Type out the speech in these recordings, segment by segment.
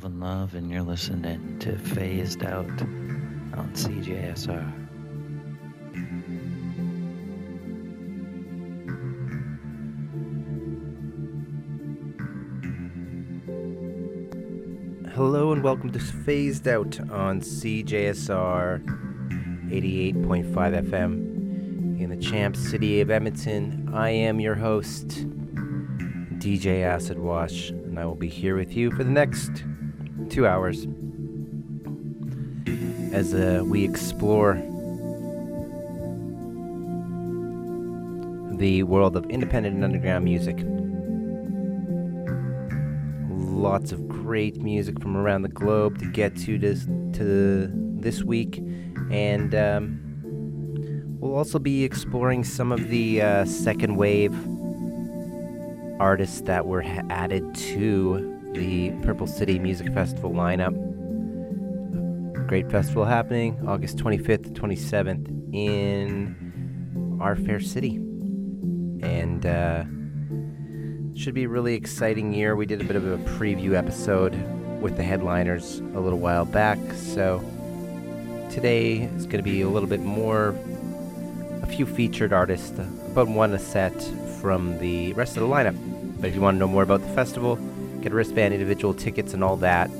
Calvin Love, and you're listening to Phased Out on CJSR. Hello and welcome to Phased Out on CJSR 88.5 FM in the champ city of Edmonton. I am your host, DJ Acid Wash, and I will be here with you for the next two hours as uh, we explore the world of independent and underground music. Lots of great music from around the globe to get to this to this week, and um, we'll also be exploring some of the uh, second wave artists that were added to the Purple City Music Festival lineup. Great festival happening August 25th to 27th in our fair city. And uh, should be a really exciting year. We did a bit of a preview episode with the headliners a little while back. So today is going to be a little bit more, a few featured artists, about one a set from the rest of the lineup. But if you want to know more about the festival, Get wristband, individual tickets, and all that.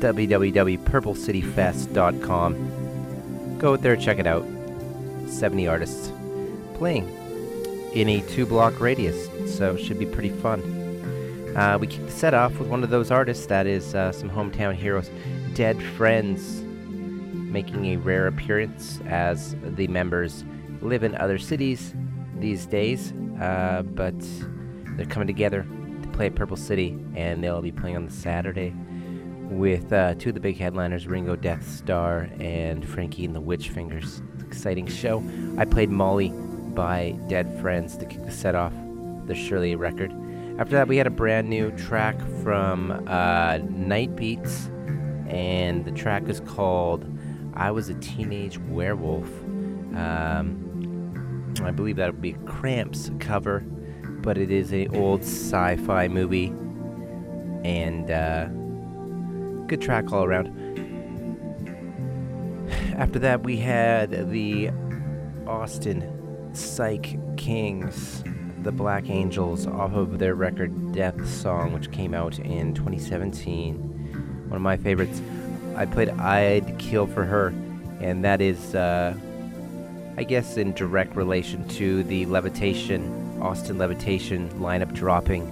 www.purplecityfest.com. Go out there, check it out. 70 artists playing in a two block radius, so should be pretty fun. Uh, we kick the set off with one of those artists that is uh, some hometown heroes, Dead Friends, making a rare appearance as the members live in other cities these days, uh, but they're coming together play at Purple City, and they'll be playing on the Saturday with uh, two of the big headliners, Ringo Deathstarr and Frankie and the Witch Fingers. Exciting show. I played Molly by Dead Friends to kick the set off, the Shirley record. After that, we had a brand new track from uh, Night Beats, and the track is called I Was a Teenage Werewolf. Um, I believe that would be Cramps cover but it is a old sci-fi movie, and uh, good track all around. After that, we had the Austin Psych Kings, the Black Angels, off of their record Death Song, which came out in 2017. One of my favorites. I played I'd Kill for Her, and that is, uh, I guess, in direct relation to the Levitation, Austin Levitation lineup dropping,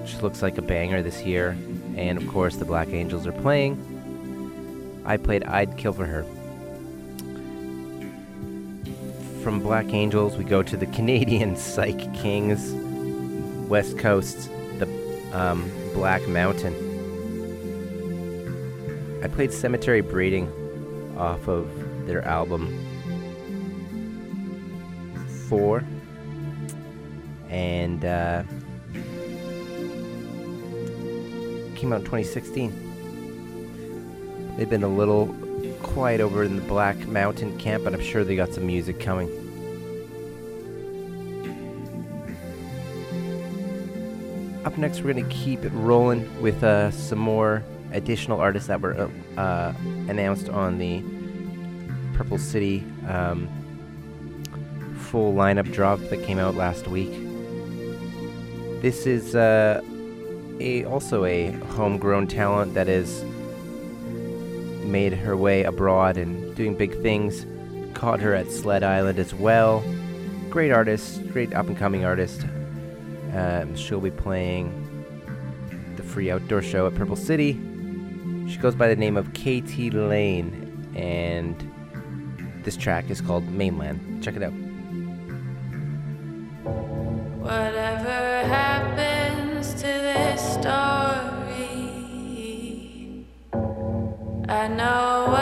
which looks like a banger this year. And of course, the Black Angels are playing. I played I'd Kill for Her. From Black Angels, we go to the Canadian Psych Kings, West Coast, the um, Black Mountain. I played Cemetery Breeding off of their album 4 and uh, came out in 2016 they've been a little quiet over in the black mountain camp but i'm sure they got some music coming up next we're going to keep it rolling with uh, some more additional artists that were uh, announced on the Purple City um, full lineup drop that came out last week. This is uh, a also a homegrown talent that has made her way abroad and doing big things. Caught her at Sled Island as well. Great artist, great up and coming artist. Um, she'll be playing the free outdoor show at Purple City she goes by the name of KT Laine, and this track is called Mainland. Check it out. Know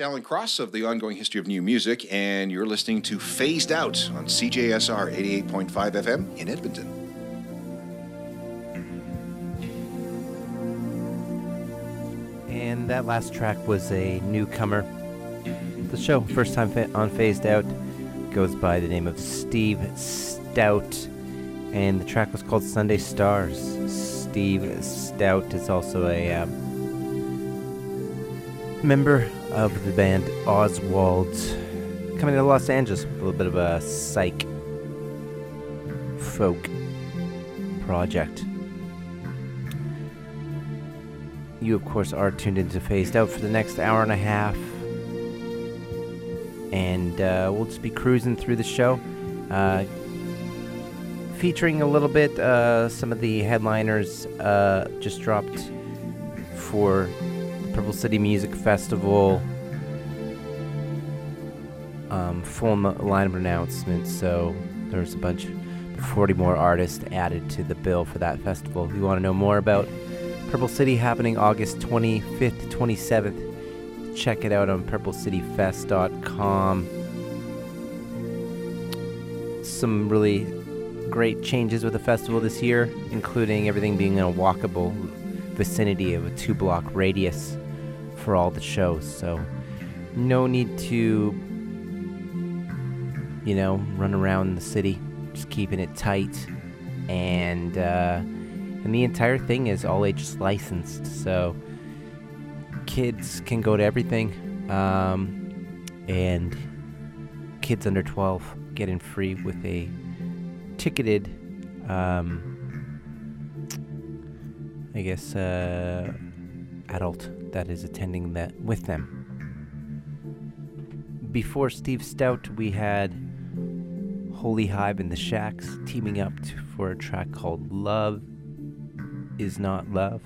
Alan Cross of the Ongoing History of New Music, and you're listening to Phased Out on CJSR 88.5 FM in Edmonton. And that last track was a newcomer. The show, first time on Phased Out, goes by the name of Steve Stout, and the track was called Sunday Stars. Steve Stout is also a um, member of the band Oswald, coming to Los Angeles, a little bit of a psych folk project. You, of course, are tuned into Phased Out for the next hour and a half. And uh, we'll just be cruising through the show, uh, featuring a little bit uh, some of the headliners uh, just dropped for Purple City Music Festival. Um, full lineup announcements. So there's a bunch, 40 more artists added to the bill for that festival. If you want to know more about Purple City happening August 25th to 27th, check it out on purplecityfest.com. Some really great changes with the festival this year, including everything being in a walkable vicinity of a two block radius for all the shows. So no need to, you know, run around the city, just keeping it tight. And uh, and the entire thing is all ages licensed, so kids can go to everything. Um, and kids under 12 get in free with a ticketed, um, I guess, uh, adult that is attending that with them. Before Steve Stout, we had Holy Hive and the Shacks teaming up for a track called Love Is Not Love.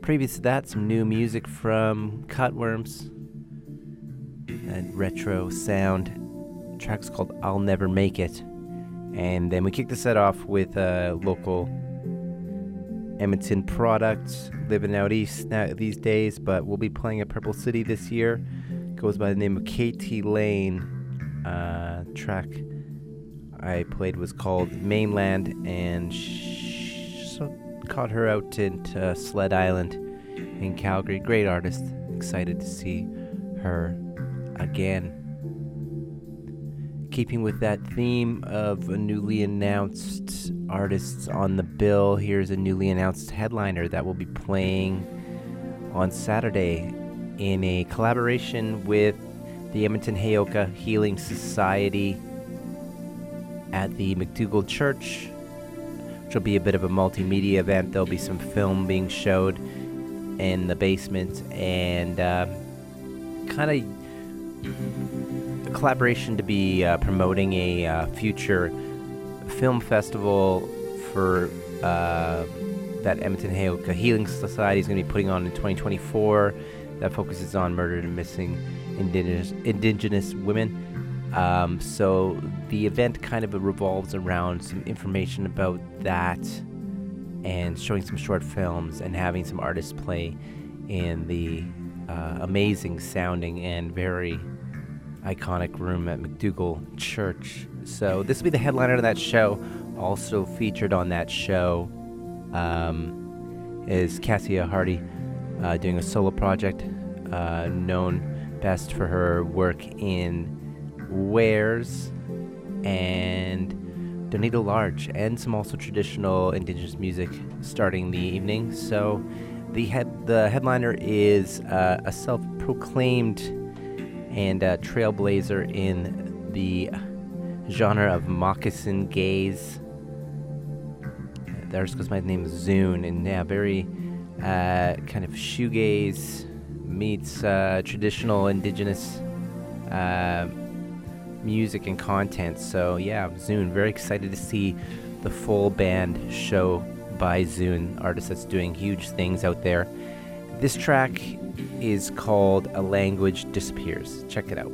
Previous to that, some new music from Cut Worms, and retro sound. Track's called I'll Never Make It. And then we kicked the set off with a local Edmonton products living out east now, these days, but we'll be playing at Purple City this year. Goes by the name of KT Laine. Uh, track I played was called Mainland, and sh- so caught her out in uh, Sled Island in Calgary. Great artist. Excited to see her again keeping with that theme of a newly announced artists on the bill, here's a newly announced headliner that will be playing on Saturday in a collaboration with the Edmonton Heyoka Healing Society at the McDougall Church, which will be a bit of a multimedia event. There'll be some film being showed in the basement and uh, kind of collaboration to be uh, promoting a uh, future film festival for uh, that Edmonton Heyoka Healing Society is going to be putting on in 2024 that focuses on murdered and missing indigenous, indigenous women. Um, so the event kind of revolves around some information about that and showing some short films and having some artists play in the uh, amazing sounding and very iconic room at McDougall Church. So this will be the headliner of that show. Also featured on that show um, is Cassia Hardy uh, doing a solo project, uh, known best for her work in wares and donate a large and some also traditional indigenous music starting the evening. So the head the headliner is uh, a self-proclaimed and uh, trailblazer in the genre of moccasin gaze. There's because my name is Zoon, and yeah, very uh, kind of shoegaze meets uh, traditional indigenous uh, music and content. So yeah, Zoon, very excited to see the full band show by Zoon, artist that's doing huge things out there. This track is called A Language Disappears. Check it out.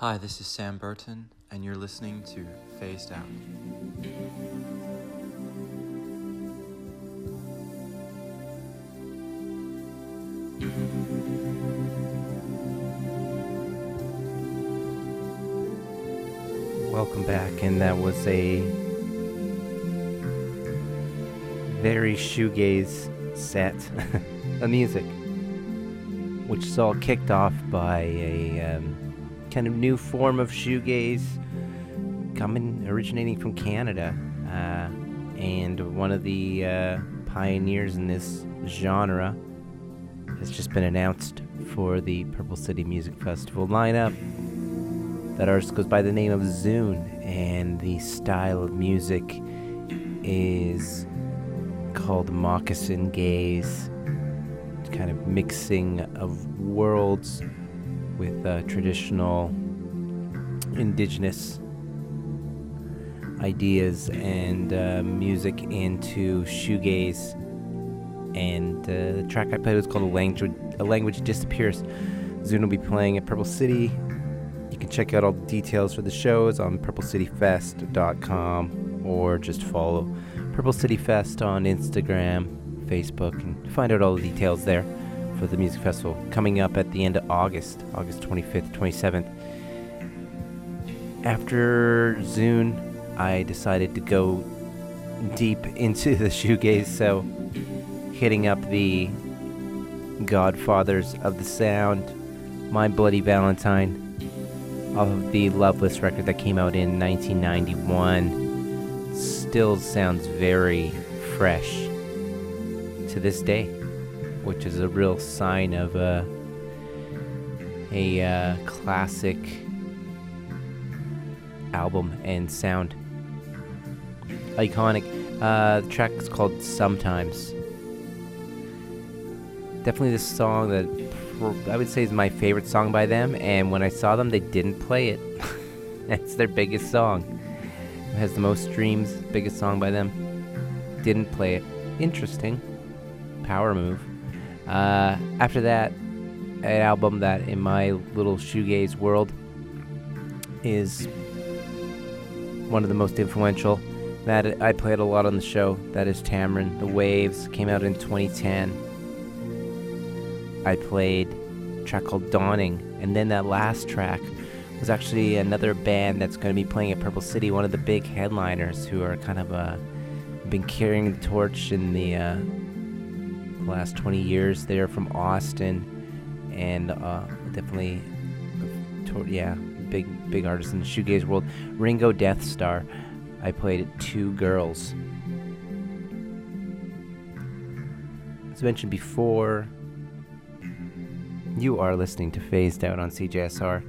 Hi, this is Sam Burton, and you're listening to Phased Out. Welcome back, and that was a very shoegaze set of music, which is all kicked off by a um, kind of new form of shoegaze coming originating from Canada, uh, and one of the uh, pioneers in this genre has just been announced for the Purple City Music Festival lineup. That artist goes by the name of Zoon, and the style of music is called Moccasin Gaze, kind of mixing of worlds with uh, traditional indigenous ideas and uh, music into shoegaze. And uh, the track I played was called "A Language A Language Disappears." Zoon will be playing at Purple City. You can check out all the details for the shows on purplecityfest.com or just follow Purple City Fest on Instagram, Facebook, and find out all the details there for the music festival coming up at the end of August, August 25th, 27th. After Zoon, I decided to go deep into the shoegaze, so hitting up the godfathers of the sound, My Bloody Valentine, off of the Loveless record that came out in 1991, still sounds very fresh to this day which is a real sign of a a uh, classic album and sound. Iconic. Uh, the track is called Sometimes. Definitely the song that I would say is my favorite song by them, and when I saw them, they didn't play it. That's their biggest song. It has the most streams, biggest song by them. Didn't play it. Interesting. Power move. Uh, after that, an album that in my little shoegaze world is one of the most influential. That I played a lot on the show. That is Tamaryn. The Waves came out in 2010. I played a track called Dawning, and then that last track was actually another band that's going to be playing at Purple City. One of the big headliners who are kind of uh, been carrying the torch in the uh, last 20 years. They're from Austin, and uh, definitely, yeah, big big artist in the shoegaze world. Ringo Deathstarr. I played Two Girls. As mentioned before, you are listening to Phased Out on CJSR,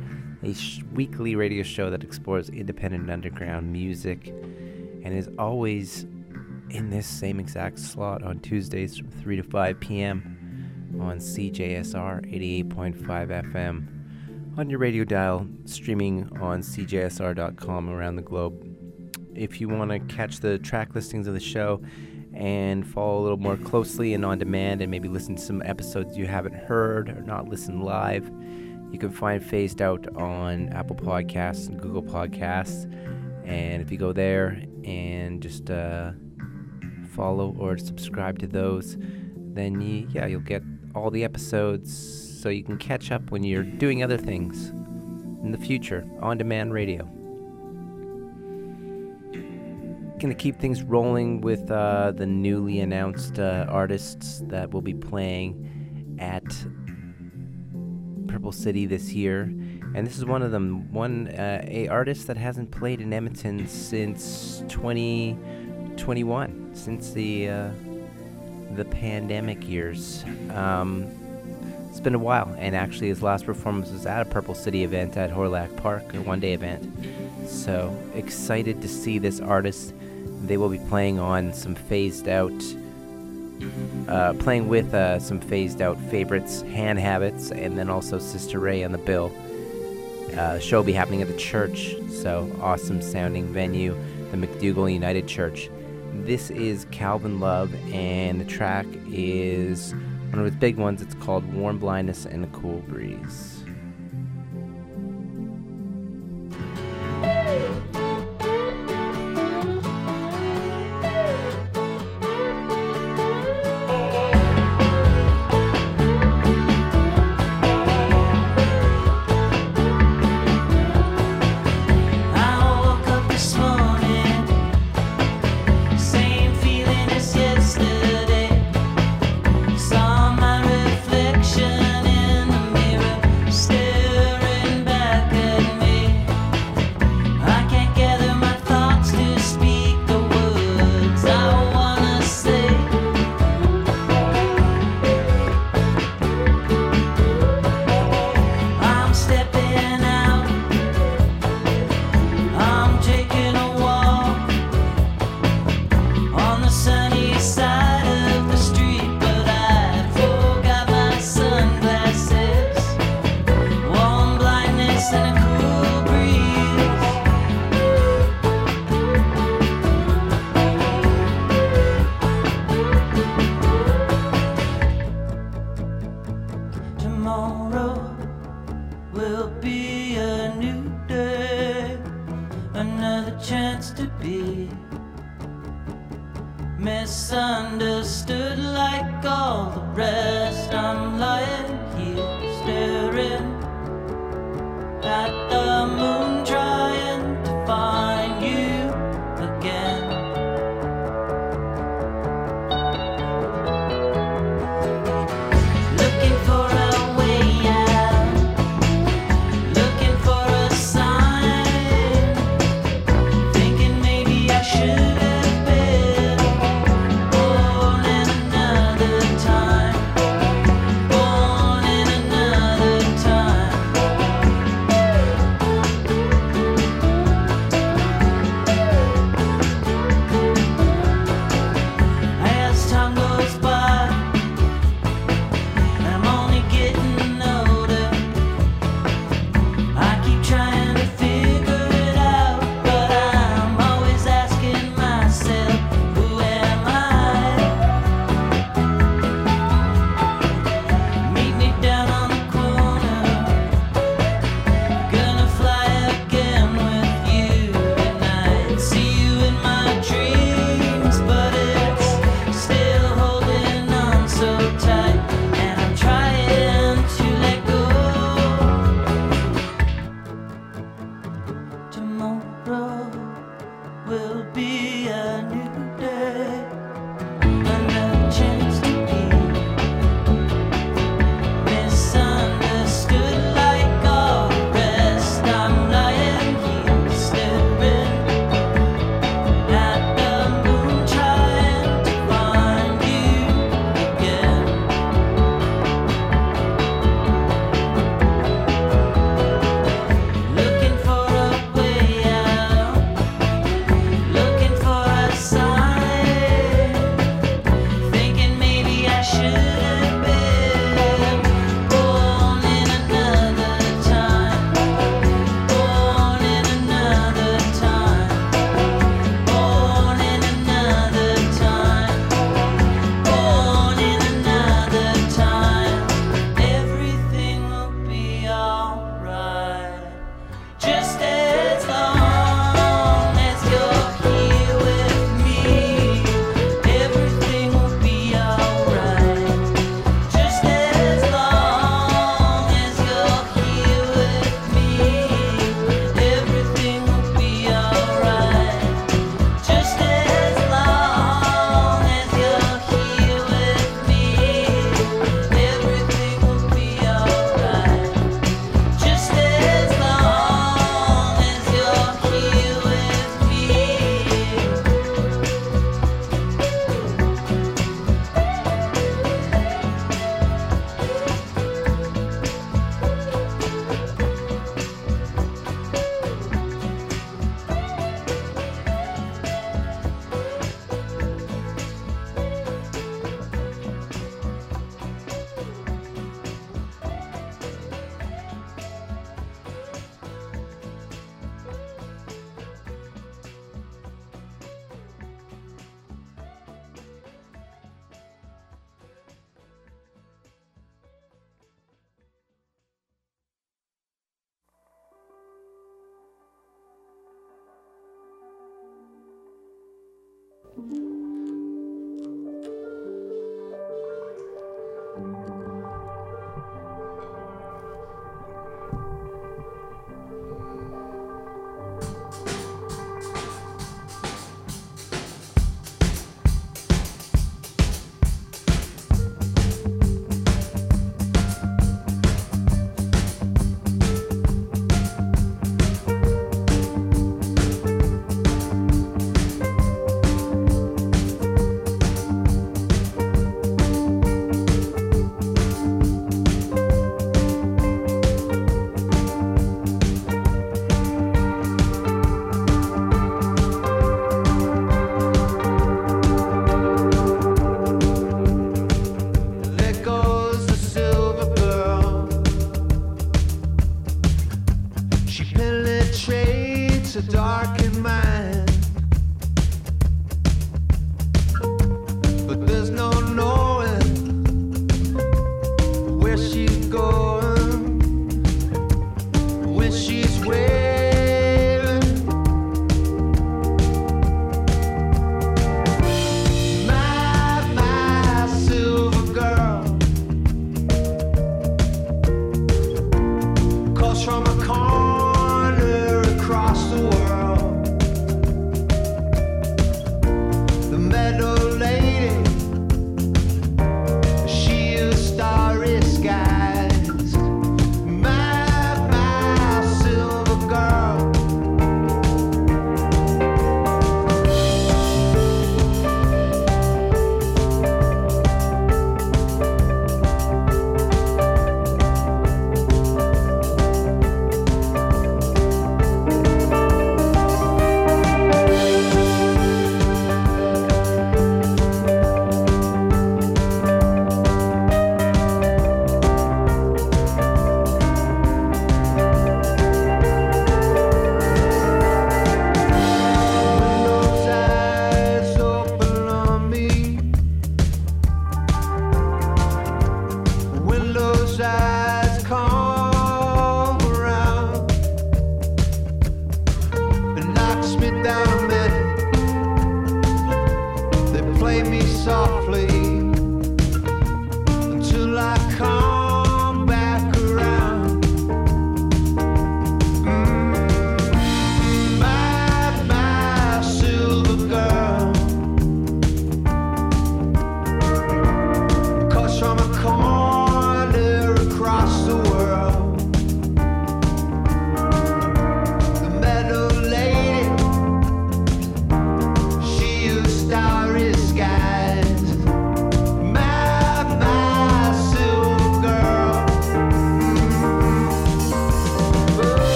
a sh- weekly radio show that explores independent underground music and is always in this same exact slot on Tuesdays from 3 to 5 p.m. on CJSR 88.5 FM on your radio dial, streaming on CJSR.com around the globe. If you want to catch the track listings of the show and follow a little more closely and on demand and maybe listen to some episodes you haven't heard or not listened live, you can find Phased Out on Apple Podcasts and Google Podcasts. And if you go there and just uh, follow or subscribe to those, then you, yeah, you'll get all the episodes so you can catch up when you're doing other things in the future on demand radio. Gonna keep things rolling with uh, the newly announced uh, artists that will be playing at Purple City this year, and this is one of them. One uh, a artist that hasn't played in Edmonton since 2021, since the uh, the pandemic years. Um, it's been a while, and actually, his last performance was at a Purple City event at Hawrelak Park, a one-day event. So excited to see this artist. They will be playing on some phased out, uh, playing with uh, some phased out favorites, Hand Habits, and then also Sister Ray on the bill. Uh, the show will be happening at the church, so awesome sounding venue, the McDougall United Church. This is Calvin Love, and the track is one of his big ones. It's called Warm Blindness and a Cool Breeze. She penetrates a darkened mind.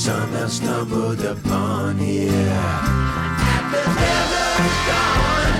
Somehow stumbled upon here. After ever gone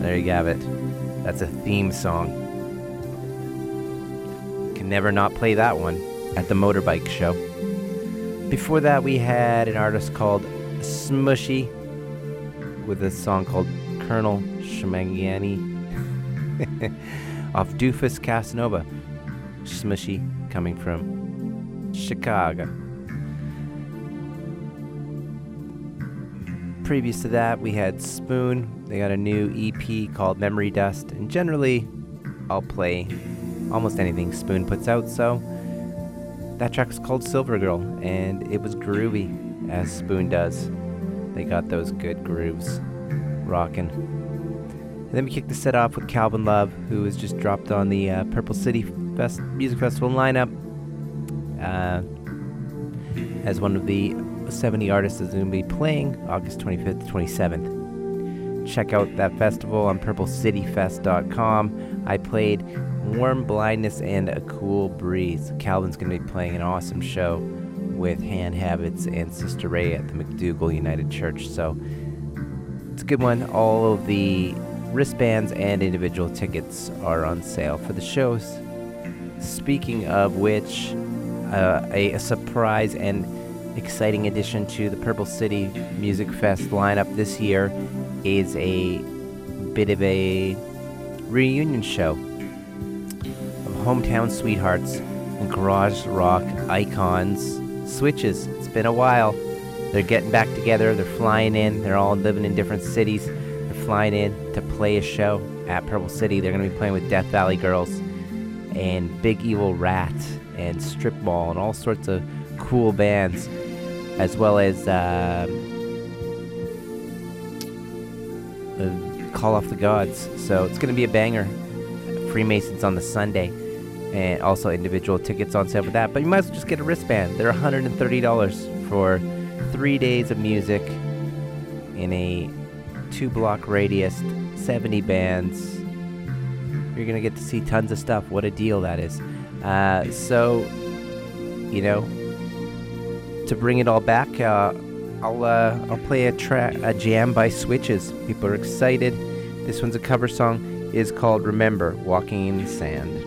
there you have it. That's a theme song. Can never not play that one at the Motorbike show. Before that, we had an artist called Smushie with a song called Kernel Shmegegge off Doofus Casanova. Smushie coming from Chicago. Previous to that, we had Spoon. They got a new EP called Memory Dust, and generally, I'll play almost anything Spoon puts out, so that track is called Silver Girl, and it was groovy, as Spoon does. They got those good grooves rocking. And then we kicked the set off with Calvin Love, who was just dropped on the uh, Purple City Fest Music Festival lineup uh, as one of the 70 artists is going to be playing August 25th to 27th. check out that festival on purplecityfest.com. I played Warm Blindness and a Cool Breeze. Calvin's going to be playing an awesome show with Hand Habits and Sister Ray at the McDougall United Church. So it's a good one. All of the wristbands and individual tickets are on sale for the shows. Speaking of which, uh, a, a surprise and exciting addition to the Purple City Music Fest lineup this year is a bit of a reunion show of hometown sweethearts and garage rock icons. Switches. It's been a while. They're getting back together. They're flying in. They're all living in different cities. They're flying in to play a show at Purple City. They're going to be playing with Death Valley Girls and Big Evil Rat and Strip Mall and all sorts of cool bands, as well as uh, uh, Call Off the Gods. So it's going to be a banger. Freemasons on the Sunday, and also individual tickets on sale for that. But you might as well just get a wristband. They're $130 for three days of music in a two block radius, 70 bands. You're going to get to see tons of stuff. What a deal that is. Uh, so, you know, to bring it all back, uh, I'll uh, I'll play a track, a jam by Switches. People are excited. This one's a cover song. is called "Remember Walking in the Sand."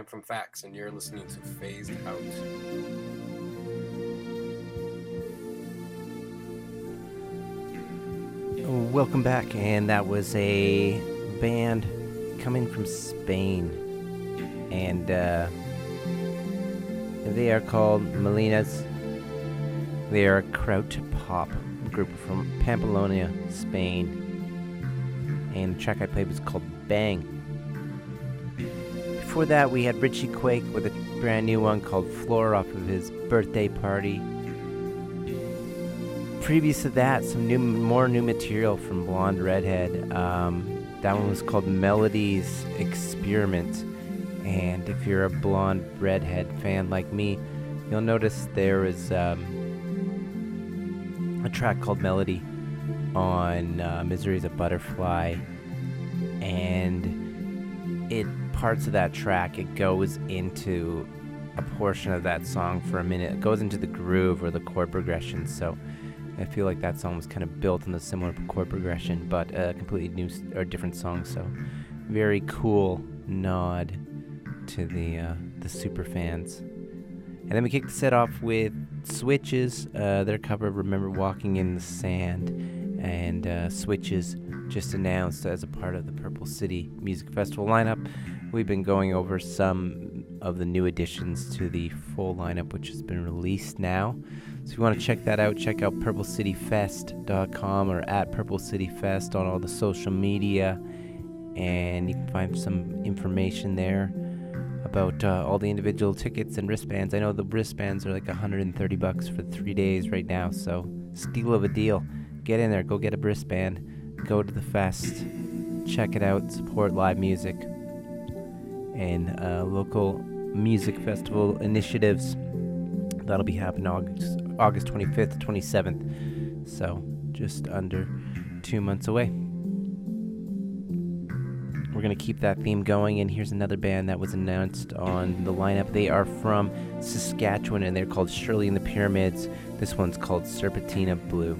Brian from Facts, and you're listening to Phased Out. Welcome back, and that was a band coming from Spain, and uh, they are called Melenas. They are a kraut pop group from Pamplona, Spain, and the track I played was called Bang. Before that, we had Richie Quake with a brand new one called Floor off of his birthday party previous to that, some new, more new material from Blonde Redhead. Um, that one was called Melodies Experiment. And if you're a Blonde Redhead fan like me, you'll notice there is um, a track called Melody on uh, Misery's a Butterfly. And it parts of that track, it goes into a portion of that song for a minute. It goes into the groove or the chord progression. So I feel like that song was kind of built on the similar chord progression, but a completely new or different song. So very cool nod to the uh, the super fans. And then we kicked the set off with Switches, uh, their cover of "Remember Walking in the Sand," and uh, Switches just announced as a part of the Purple City Music Festival lineup. We've been going over some of the new additions to the full lineup, which has been released now. So if you want to check that out, check out purplecityfest.com or at purplecityfest on all the social media. And you can find some information there about uh, all the individual tickets and wristbands. I know the wristbands are like 130 bucks for three days right now, so steal of a deal. Get in there, go get a wristband, go to the fest, check it out, support live music and uh, local music festival initiatives. That'll be happening August August 25th to 27th. So just under two months away. We're gonna keep that theme going, and here's another band that was announced on the lineup. They are from Saskatchewan, and they're called Shirley and the Pyramids. This one's called Sapanta Blue.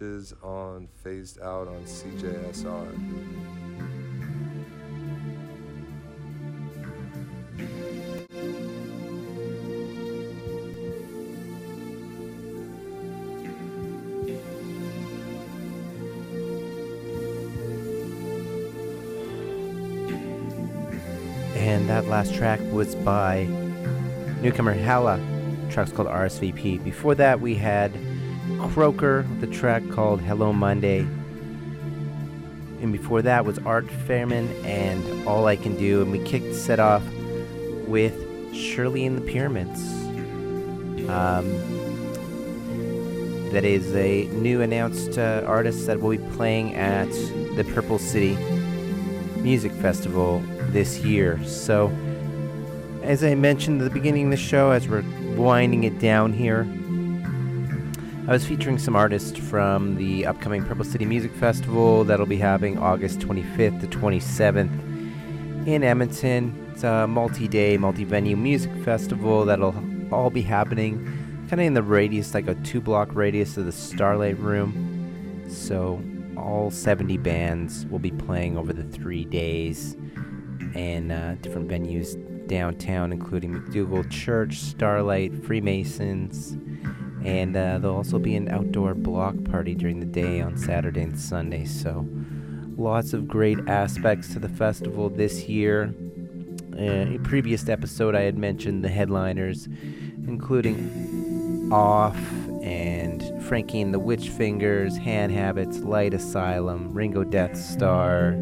On Phased Out on CJSR. And that last track was by newcomer Hala. Track's called RSVP. Before that, we had Croaker, with the track called Hello Monday. And before that was Art Feynman and All I Can Do. And we kicked set off with Shirley in the Pyramids. Um, that is a new announced uh, artist that will be playing at the Purple City Music Festival this year. So, as I mentioned at the beginning of the show, as we're winding it down here, I was featuring some artists from the upcoming Purple City Music Festival that'll be happening August 25th to 27th in Edmonton. It's a multi day, multi venue music festival that'll all be happening kind of in the radius, like a two block radius of the Starlight Room. So, all 70 bands will be playing over the three days and uh, different venues downtown, including McDougall Church, Starlight, Freemasons, and uh, there'll also be an outdoor block party during the day on Saturday and Sunday. So, lots of great aspects to the festival this year. Uh, a previous episode, I had mentioned the headliners, including Off and Frankie and the Witch Fingers, Hand Habits, Light Asylum, Ringo Deathstarr,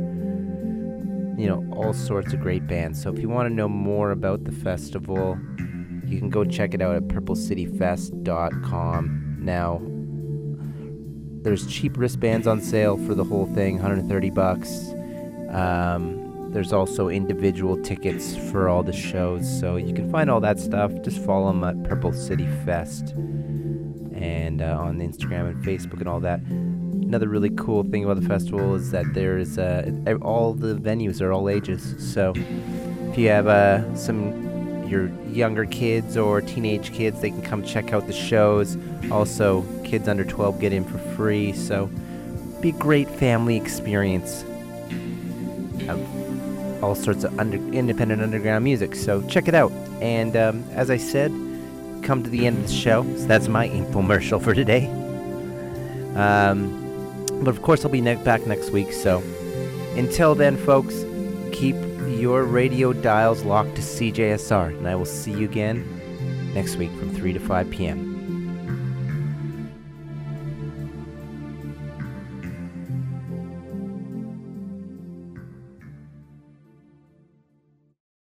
you know, all sorts of great bands. So if you want to know more about the festival, you can go check it out at purplecityfest.com. Now, there's cheap wristbands on sale for the whole thing, 130 bucks. Um, there's also individual tickets for all the shows, so you can find all that stuff. Just follow them at Purple City Fest and uh, on Instagram and Facebook and all that. Another really cool thing about the festival is that there's uh, all the venues are all ages. So if you have uh, some your younger kids or teenage kids, they can come check out the shows. Also, kids under 12 get in for free. So be a great family experience of all sorts of under, independent underground music. So check it out. And um, as I said, come to the end of the show. So that's my infomercial for today. Um, but of course, I'll be ne- back next week. So until then, folks, keep your radio dials locked to CJSR, and I will see you again next week from 3 to 5 p.m.